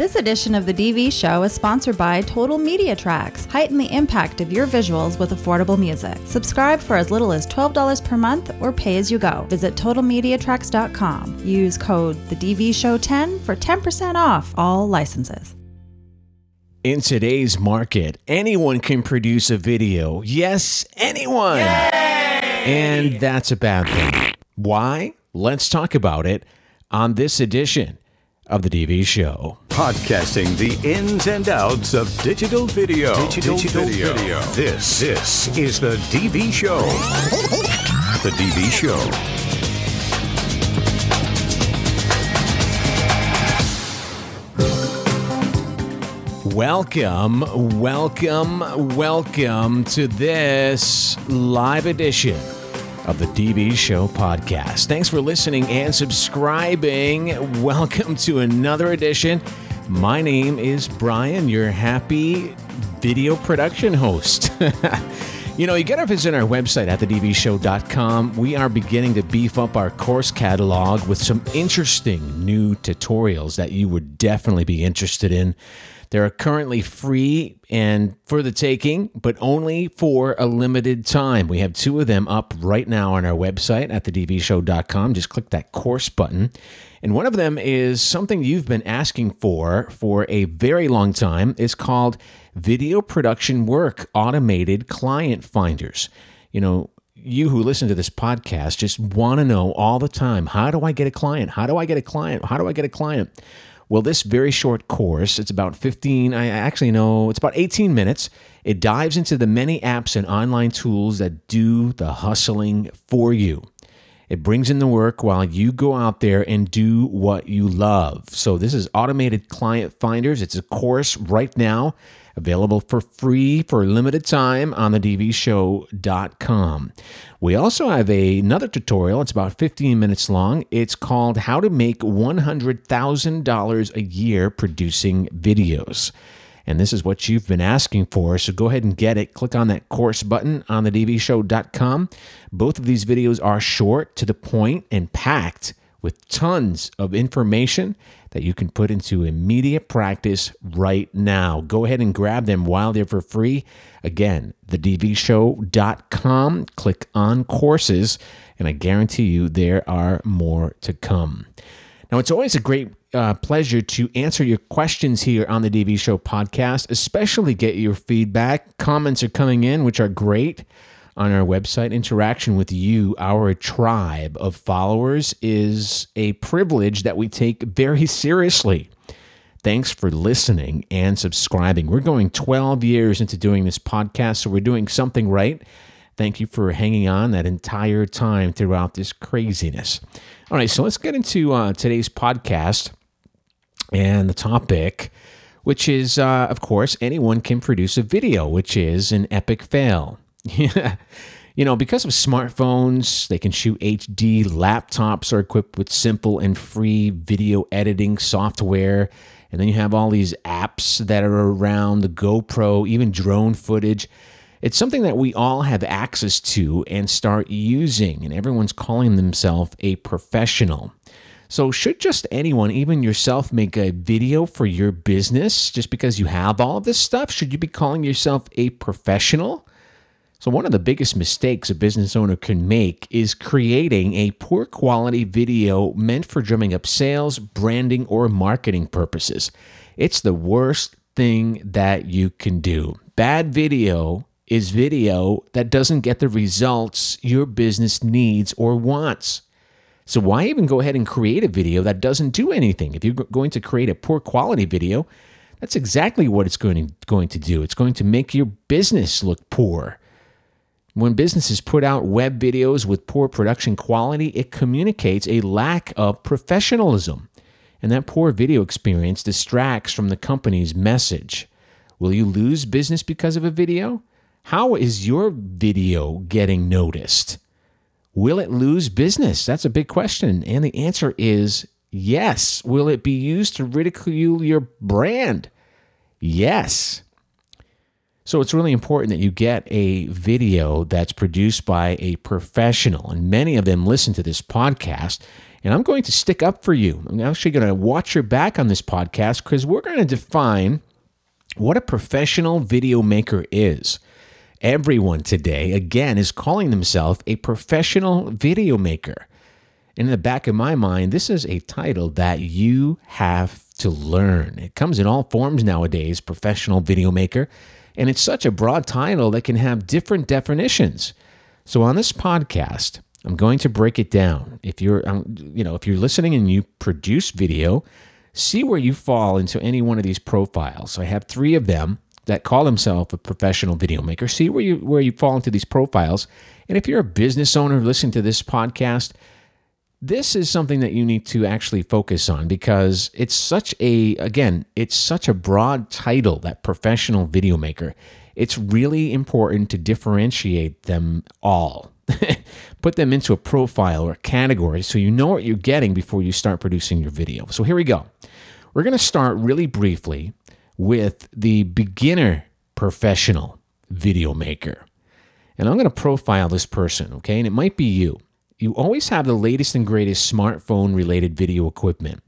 This edition of the DV Show is sponsored by Total Media Tracks. Heighten the impact of your visuals with affordable music. Subscribe for as little as $12 per month or pay as you go. Visit TotalMediaTracks.com. Use code the DV Show 10 for 10% off all licenses. In today's market, anyone can produce a video. Yes, anyone. And that's a bad thing. Why? Let's talk about it on this edition of the DV Show. Podcasting the ins and outs of digital video. Digital, video. This, this is the DV Show. The DV Show. Welcome, welcome, welcome to this live edition of the DV Show podcast. Thanks for listening and subscribing. Welcome to another edition. My name is Brian, your happy video production host. you know, you got to visit our website at thedvshow.com. We are beginning to beef up our course catalog with some interesting new tutorials that you would definitely be interested in. They are currently free and for the taking, but only for a limited time. We have two of them up right now on our website at thedvshow.com. Just click that course button. And one of them is something you've been asking for for a very long time. It's called Video Production Work Automated Client Finders. You know, you who listen to this podcast just want to know all the time how do I get a client? How do I get a client? How do I get a client? Well, this very short course, it's about 15, I actually know, it's about 18 minutes. It dives into the many apps and online tools that do the hustling for you. It brings in the work while you go out there and do what you love. So, this is Automated Client Finders. It's a course right now available for free for a limited time on the dvshow.com. We also have a, another tutorial. It's about 15 minutes long. It's called How to Make $100,000 a Year Producing Videos. And this is what you've been asking for. So go ahead and get it. Click on that course button on the dvshow.com. Both of these videos are short, to the point, and packed with tons of information that you can put into immediate practice right now. Go ahead and grab them while they're for free. Again, thedvshow.com, click on courses, and I guarantee you there are more to come. Now, it's always a great uh, pleasure to answer your questions here on the DV Show podcast, especially get your feedback. Comments are coming in, which are great on our website. Interaction with you, our tribe of followers, is a privilege that we take very seriously. Thanks for listening and subscribing. We're going 12 years into doing this podcast, so we're doing something right. Thank you for hanging on that entire time throughout this craziness. All right, so let's get into uh, today's podcast and the topic, which is, uh, of course, anyone can produce a video, which is an epic fail. You know, because of smartphones, they can shoot HD. Laptops are equipped with simple and free video editing software. And then you have all these apps that are around the GoPro, even drone footage. It's something that we all have access to and start using, and everyone's calling themselves a professional. So, should just anyone, even yourself, make a video for your business just because you have all of this stuff? Should you be calling yourself a professional? So, one of the biggest mistakes a business owner can make is creating a poor quality video meant for drumming up sales, branding, or marketing purposes. It's the worst thing that you can do. Bad video is video that doesn't get the results your business needs or wants. So, why even go ahead and create a video that doesn't do anything? If you're going to create a poor quality video, that's exactly what it's going to, going to do. It's going to make your business look poor. When businesses put out web videos with poor production quality, it communicates a lack of professionalism. And that poor video experience distracts from the company's message. Will you lose business because of a video? How is your video getting noticed? Will it lose business? That's a big question. And the answer is yes. Will it be used to ridicule your brand? Yes. So it's really important that you get a video that's produced by a professional. And many of them listen to this podcast And I'm going to stick up for you. I'm actually going to watch your back on this podcast because we're going to define what a professional video maker is. Everyone today, again, is calling themselves a professional video maker. And in the back of my mind, this is a title that you have to learn. It comes in all forms nowadays professional video maker. And it's such a broad title that can have different definitions. So on this podcast, I'm going to break it down. If you're, um, you know, if you're listening and you produce video, see where you fall into any one of these profiles. So I have three of them that call themselves a professional video maker. See where you where you fall into these profiles. And if you're a business owner listening to this podcast, this is something that you need to actually focus on because it's such a again, it's such a broad title that professional video maker. It's really important to differentiate them all. Put them into a profile or a category so you know what you're getting before you start producing your video. So here we go. We're going to start really briefly with the beginner professional video maker. And I'm going to profile this person, okay? And it might be you. You always have the latest and greatest smartphone related video equipment.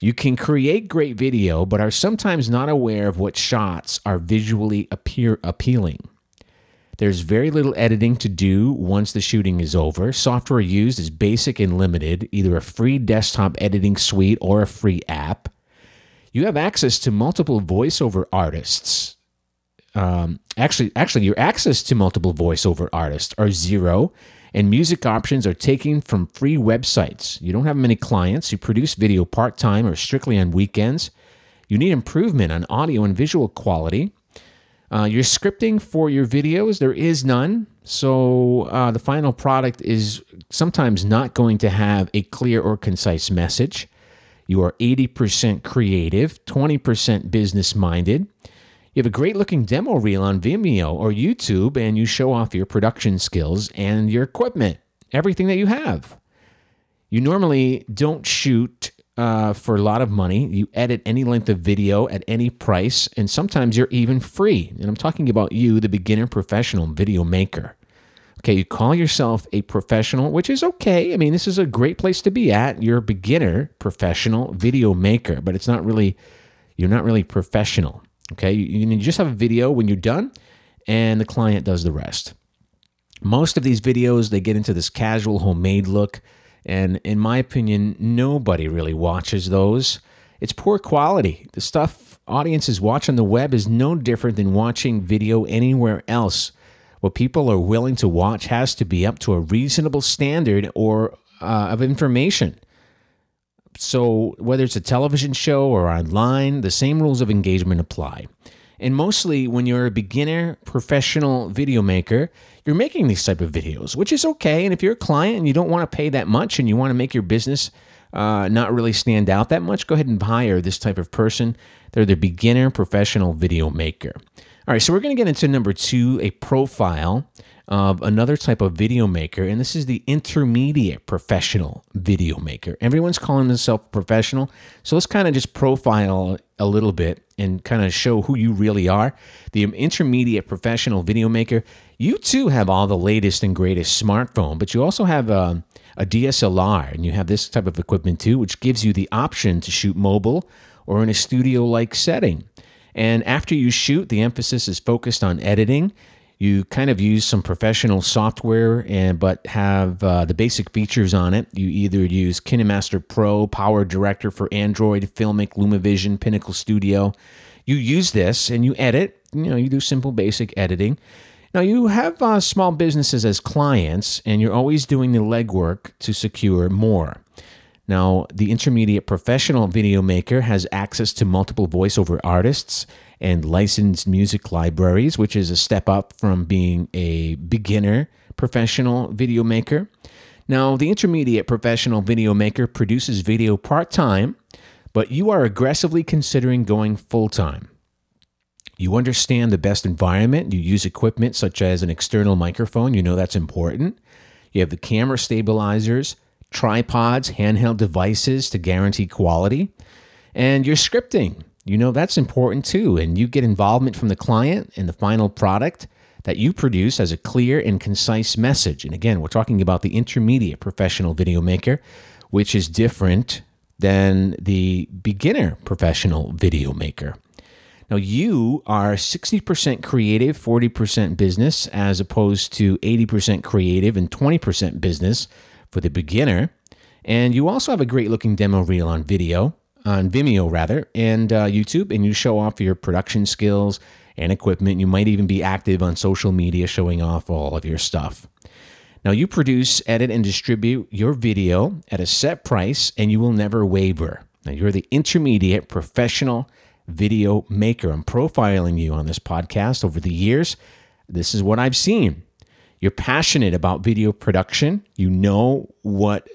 You can create great video, but are sometimes not aware of what shots are visually appear appealing. There's very little editing to do once the shooting is over. Software used is basic and limited, either a free desktop editing suite or a free app. You have access to multiple voiceover artists. Um, actually, actually, your access to multiple voiceover artists are zero, and music options are taken from free websites. You don't have many clients. You produce video part time or strictly on weekends. You need improvement on audio and visual quality. Uh, your scripting for your videos, there is none. So uh, the final product is sometimes not going to have a clear or concise message. You are 80% creative, 20% business minded. You have a great looking demo reel on Vimeo or YouTube, and you show off your production skills and your equipment, everything that you have. You normally don't shoot uh, for a lot of money. You edit any length of video at any price, and sometimes you're even free. And I'm talking about you, the beginner professional video maker. Okay, you call yourself a professional, which is okay. I mean, this is a great place to be at. You're a beginner professional video maker, but it's not really, you're not really professional. Okay, you, you just have a video when you're done, and the client does the rest. Most of these videos, they get into this casual homemade look and in my opinion, nobody really watches those. It's poor quality. The stuff audiences watch on the web is no different than watching video anywhere else. What people are willing to watch has to be up to a reasonable standard or uh, of information. So, whether it's a television show or online, the same rules of engagement apply. And mostly when you're a beginner professional video maker, you're making these type of videos, which is okay. And if you're a client and you don't want to pay that much and you want to make your business uh, not really stand out that much, go ahead and hire this type of person. They're the beginner professional video maker. All right, so we're going to get into number two, a profile of another type of video maker, and this is the intermediate professional video maker. Everyone's calling themselves professional, so let's kind of just profile a little bit and kind of show who you really are. The intermediate professional video maker, you too have all the latest and greatest smartphone, but you also have um, a, a DSLR, and you have this type of equipment too, which gives you the option to shoot mobile or in a studio like setting. And after you shoot, the emphasis is focused on editing. You kind of use some professional software and but have uh, the basic features on it. You either use kinemaster pro power director for android filmic LumaFusion pinnacle studio. You use this and you edit. You know you do simple basic editing. Now you have uh, small businesses as clients and you're always doing the legwork to secure more now, the intermediate professional video maker has access to multiple voiceover artists and licensed music libraries, which is a step up from being a beginner professional video maker. Now, the intermediate professional video maker produces video part time, but you are aggressively considering going full time. You understand the best environment. You use equipment such as an external microphone. You know that's important. You have the camera stabilizers, tripods, handheld devices to guarantee quality. And you're scripting. You know that's important too. And you get involvement from the client in the final product that you produce as a clear and concise message. And again, we're talking about the intermediate professional video maker, which is different than the beginner professional video maker. Now, you are 60% creative, 40% business, as opposed to 80% creative and 20% business for the beginner. And you also have a great looking demo reel on video, on Vimeo rather, and uh, YouTube, and you show off your production skills and equipment. You might even be active on social media showing off all of your stuff. Now, you produce, edit, and distribute your video at a set price, and you will never waver. Now, you're the intermediate professional video maker. I'm profiling you on this podcast over the years. This is what I've seen. You're passionate about video production. You know what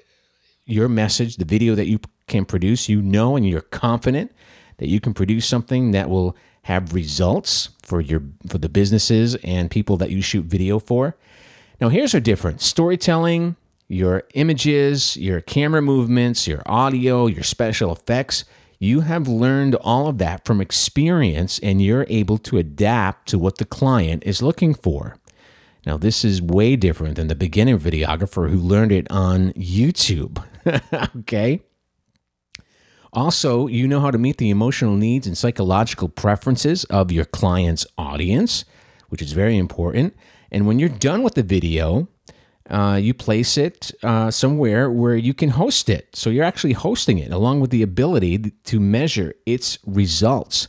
your message, the video that you can produce, you know, and you're confident that you can produce something that will have results for your for the businesses and people that you shoot video for. Now, here's a difference: storytelling, your images, your camera movements, your audio, your special effects you have learned all of that from experience and you're able to adapt to what the client is looking for. Now, this is way different than the beginner videographer who learned it on YouTube. okay? Also, you know how to meet the emotional needs and psychological preferences of your client's audience, which is very important. And when you're done with the video, uh, you place it uh, somewhere where you can host it. So you're actually hosting it along with the ability to measure its results.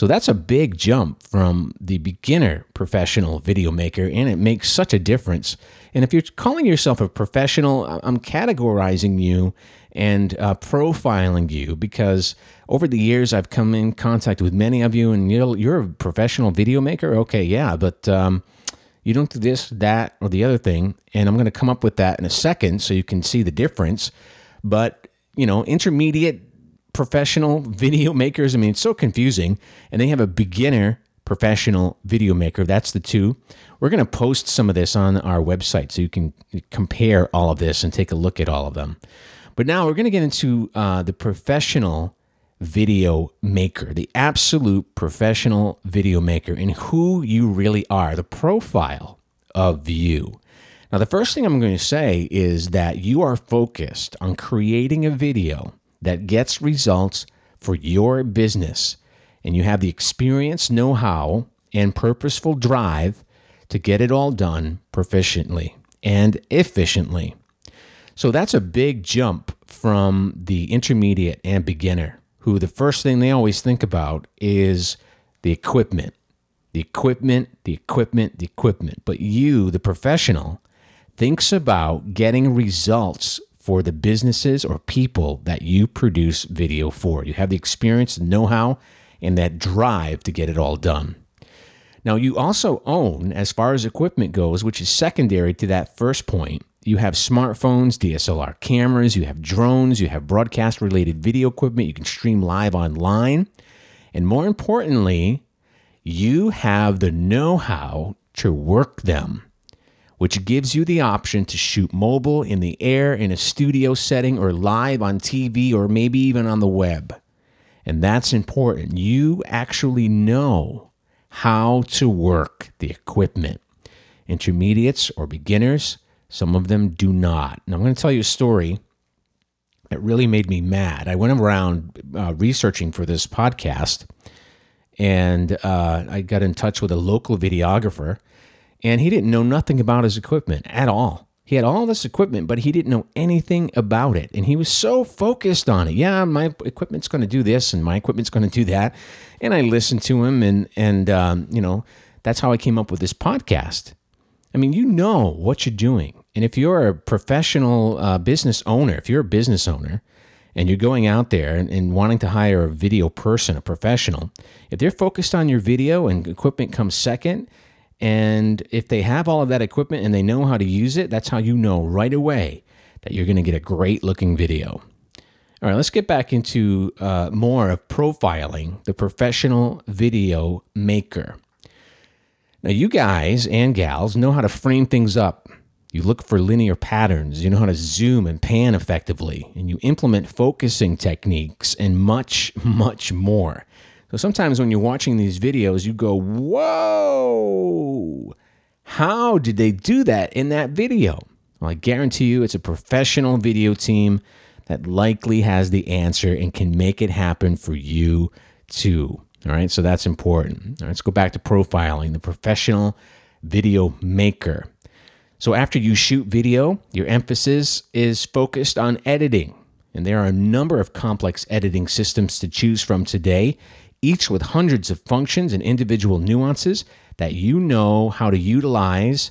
So that's a big jump from the beginner professional video maker, and it makes such a difference. And if you're calling yourself a professional, I'm categorizing you and uh, profiling you because over the years I've come in contact with many of you, and you're, you're a professional video maker. Okay, yeah, but um, you don't do this, that, or the other thing. And I'm going to come up with that in a second so you can see the difference. But, you know, intermediate professional video makers, I mean, it's so confusing. And they have a beginner professional video maker. That's the two. We're going to post some of this on our website so you can compare all of this and take a look at all of them. But now we're going to get into uh, the professional video maker, the absolute professional video maker, and who you really are, the profile of you. Now, the first thing I'm going to say is that you are focused on creating a video that gets results for your business, and you have the experience, know how, and purposeful drive to get it all done proficiently and efficiently. So that's a big jump from the intermediate and beginner who the first thing they always think about is the equipment. The equipment, the equipment, the equipment. But you, the professional, thinks about getting results for the businesses or people that you produce video for. You have the experience, know how, and that drive to get it all done. Now, you also own, as far as equipment goes, which is secondary to that first point, you have smartphones, DSLR cameras, you have drones, you have broadcast related video equipment, you can stream live online. And more importantly, you have the know how to work them, which gives you the option to shoot mobile, in the air, in a studio setting, or live on TV, or maybe even on the web. And that's important. You actually know how to work the equipment. Intermediates or beginners, some of them do not. And I'm going to tell you a story that really made me mad. I went around uh, researching for this podcast and uh, I got in touch with a local videographer, and he didn't know nothing about his equipment at all. He had all this equipment, but he didn't know anything about it. And he was so focused on it. Yeah, my equipment's going to do this and my equipment's going to do that. And I listened to him, and, and um, you know, that's how I came up with this podcast. I mean, you know what you're doing. And if you're a professional uh, business owner, if you're a business owner and you're going out there and, and, wanting to hire a video person, a professional, if they're focused on your video and equipment comes second, and if they have all of that equipment and they know how to use it, that's how you know right away that you're going to get a great looking video. All right, let's get back into uh, more of profiling the professional video maker. Now, you guys and gals know how to frame things up you look for linear patterns, you know how to zoom and pan effectively, and you implement focusing techniques and much, much more. So sometimes when you're watching these videos, you go, Whoa, how did they do that in that video? Well, I guarantee you it's a professional video team that likely has the answer and can make it happen for you too. All right, so that's important. All right, let's go back to profiling the professional video maker. So, after you shoot video, your emphasis is focused on editing. And there are a number of complex editing systems to choose from today, each with hundreds of functions and individual nuances that you know how to utilize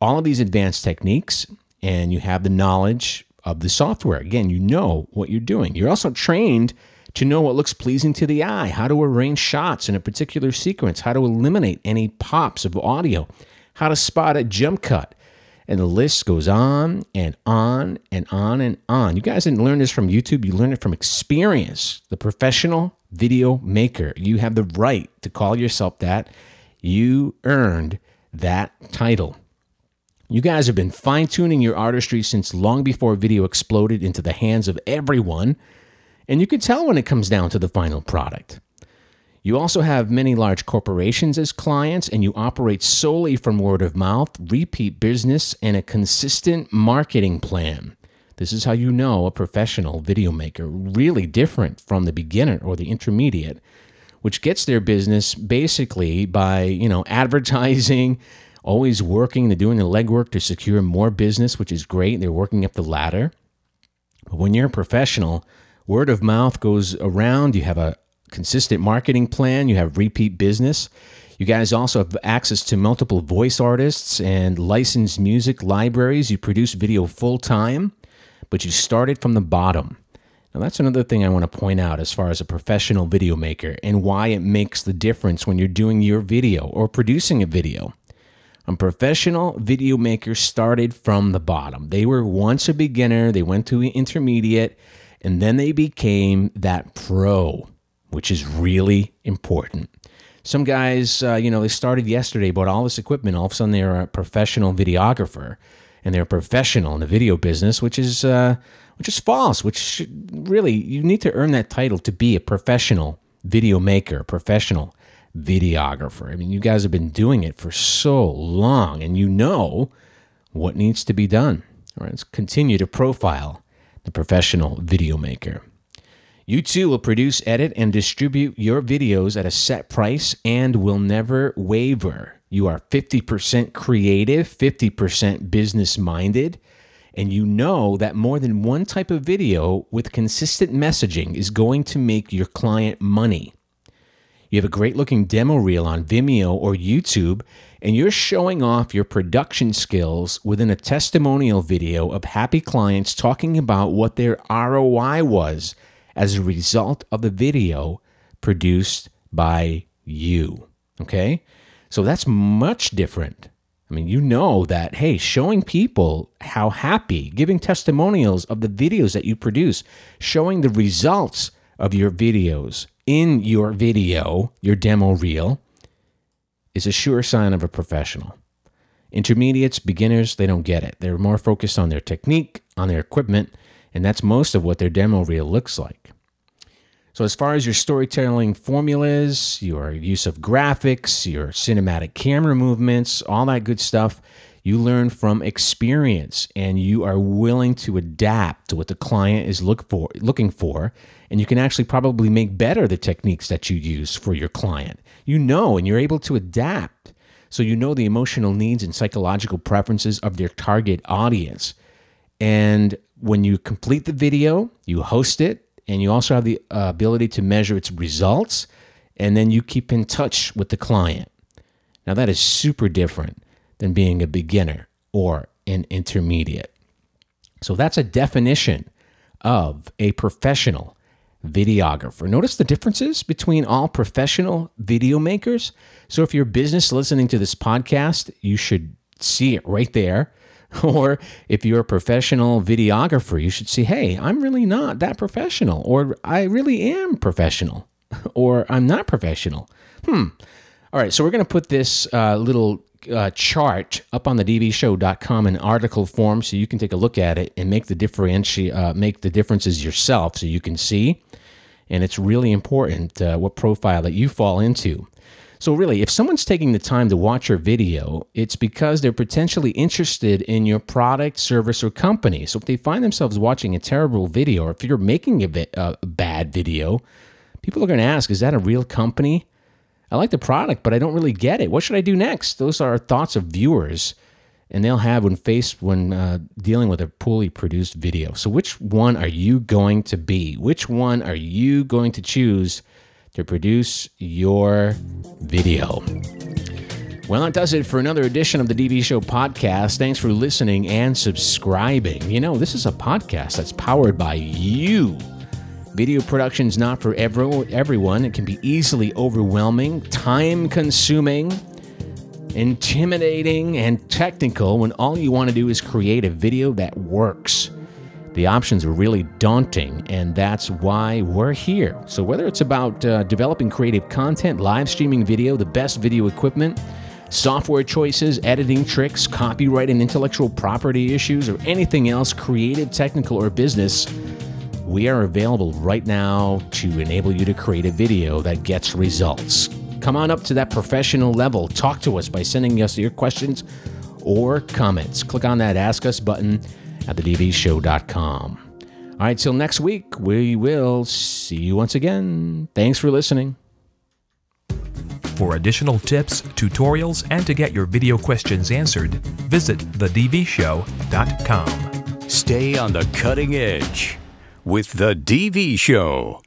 all of these advanced techniques and you have the knowledge of the software. Again, you know what you're doing. You're also trained to know what looks pleasing to the eye, how to arrange shots in a particular sequence, how to eliminate any pops of audio, how to spot a jump cut. And the list goes on and on and on and on. You guys didn't learn this from YouTube, you learned it from experience. The professional video maker. You have the right to call yourself that. You earned that title. You guys have been fine tuning your artistry since long before video exploded into the hands of everyone, and you can tell when it comes down to the final product. You also have many large corporations as clients, and you operate solely from word of mouth, repeat business, and a consistent marketing plan. This is how you know a professional video maker, really different from the beginner or the intermediate, which gets their business basically by, you know, advertising always working. They're doing the legwork to secure more business, which is great. They're working up the ladder. But when you're a professional, word of mouth goes around. You have a consistent marketing plan, you have repeat business. You guys also have access to multiple voice artists and licensed music libraries. You produce video full time, but you started from the bottom. Now, that's another thing I want to point out as far as a professional video maker and why it makes the difference when you're doing your video or producing a video. A professional video maker started from the bottom. They were once a beginner, they went to intermediate, and then they became that pro, which is really important. Some guys, uh, you know, they started yesterday, bought all this equipment. All of a sudden, they're a professional videographer, and they're a professional in the video business, which is uh, which is false. Which really, you need to earn that title to be a professional video maker, professional videographer. I mean, you guys have been doing it for so long and you know what needs to be done. All right, let's continue to profile the professional video maker. You too will produce, edit, and distribute your videos at a set price and will never waver. You are 50% creative, 50% business minded, and you know that more than one type of video with consistent messaging is going to make your client money. You have a great looking demo reel on Vimeo or YouTube, and you're showing off your production skills within a testimonial video of happy clients talking about what their ROI was as a result of the video produced by you. Okay? So that's much different. I mean, you know that, hey, showing people how happy, giving testimonials of the videos that you produce, showing the results of your videos in your video, your demo reel, is a sure sign of a professional. Intermediates, beginners, they don't get it. They're more focused on their technique, on their equipment, and that's most of what their demo reel looks like. So, as far as your storytelling formulas, your use of graphics, your cinematic camera movements, all that good stuff, you learn from experience and you are willing to adapt to what the client is look for, looking for and you can actually probably make better the techniques that you use for your client. You know, and you're able to adapt. So you know the emotional needs and psychological preferences of their target audience. And when you complete the video, you host it, and you also have the uh, ability to measure its results, and then you keep in touch with the client. Now, that is super different than being a beginner or an intermediate. So, that's a definition of a professional videographer. Notice the differences between all professional video makers. So if your business listening to this podcast, you should see it right there. Or if you're a professional videographer, you should see, hey, I'm really not that professional, or I really am professional, or I'm not professional. Hmm. All right, so we're going to put this uh, little uh, chart up on the dvshow.com in article form so you can take a look at it and make the differenti- uh, make the differences yourself so you can see and it's really important uh, what profile that you fall into. So, really, if someone's taking the time to watch your video, it's because they're potentially interested in your product, service, or company. So, if they find themselves watching a terrible video, or if you're making a, a bad video, people are going to ask, is that a real company? I like the product, but I don't really get it. What should I do next? Those are thoughts of viewers, and they'll have when faced when uh, dealing with a poorly produced video. So, which one are you going to be? Which one are you going to choose to produce your video? Well, that does it for another edition of the DV Show podcast. Thanks for listening and subscribing. You know, this is a podcast that's powered by you. Video production is not for every, everyone. It can be easily overwhelming, time consuming, intimidating, and technical when all you want to do is create a video that works. The options are really daunting, and that's why we're here. So, whether it's about uh, developing creative content, live streaming video, the best video equipment, software choices, editing tricks, copyright and intellectual property issues, or anything else creative, technical, or business, we are available right now to enable you to create a video that gets results. Come on up to that professional level. Talk to us by sending us your questions or comments. Click on that Ask Us button at thedvshow.com. All right, till next week, we will see you once again. Thanks for listening. For additional tips, tutorials, and to get your video questions answered, visit thedvshow.com. Stay on the cutting edge with The DV Show.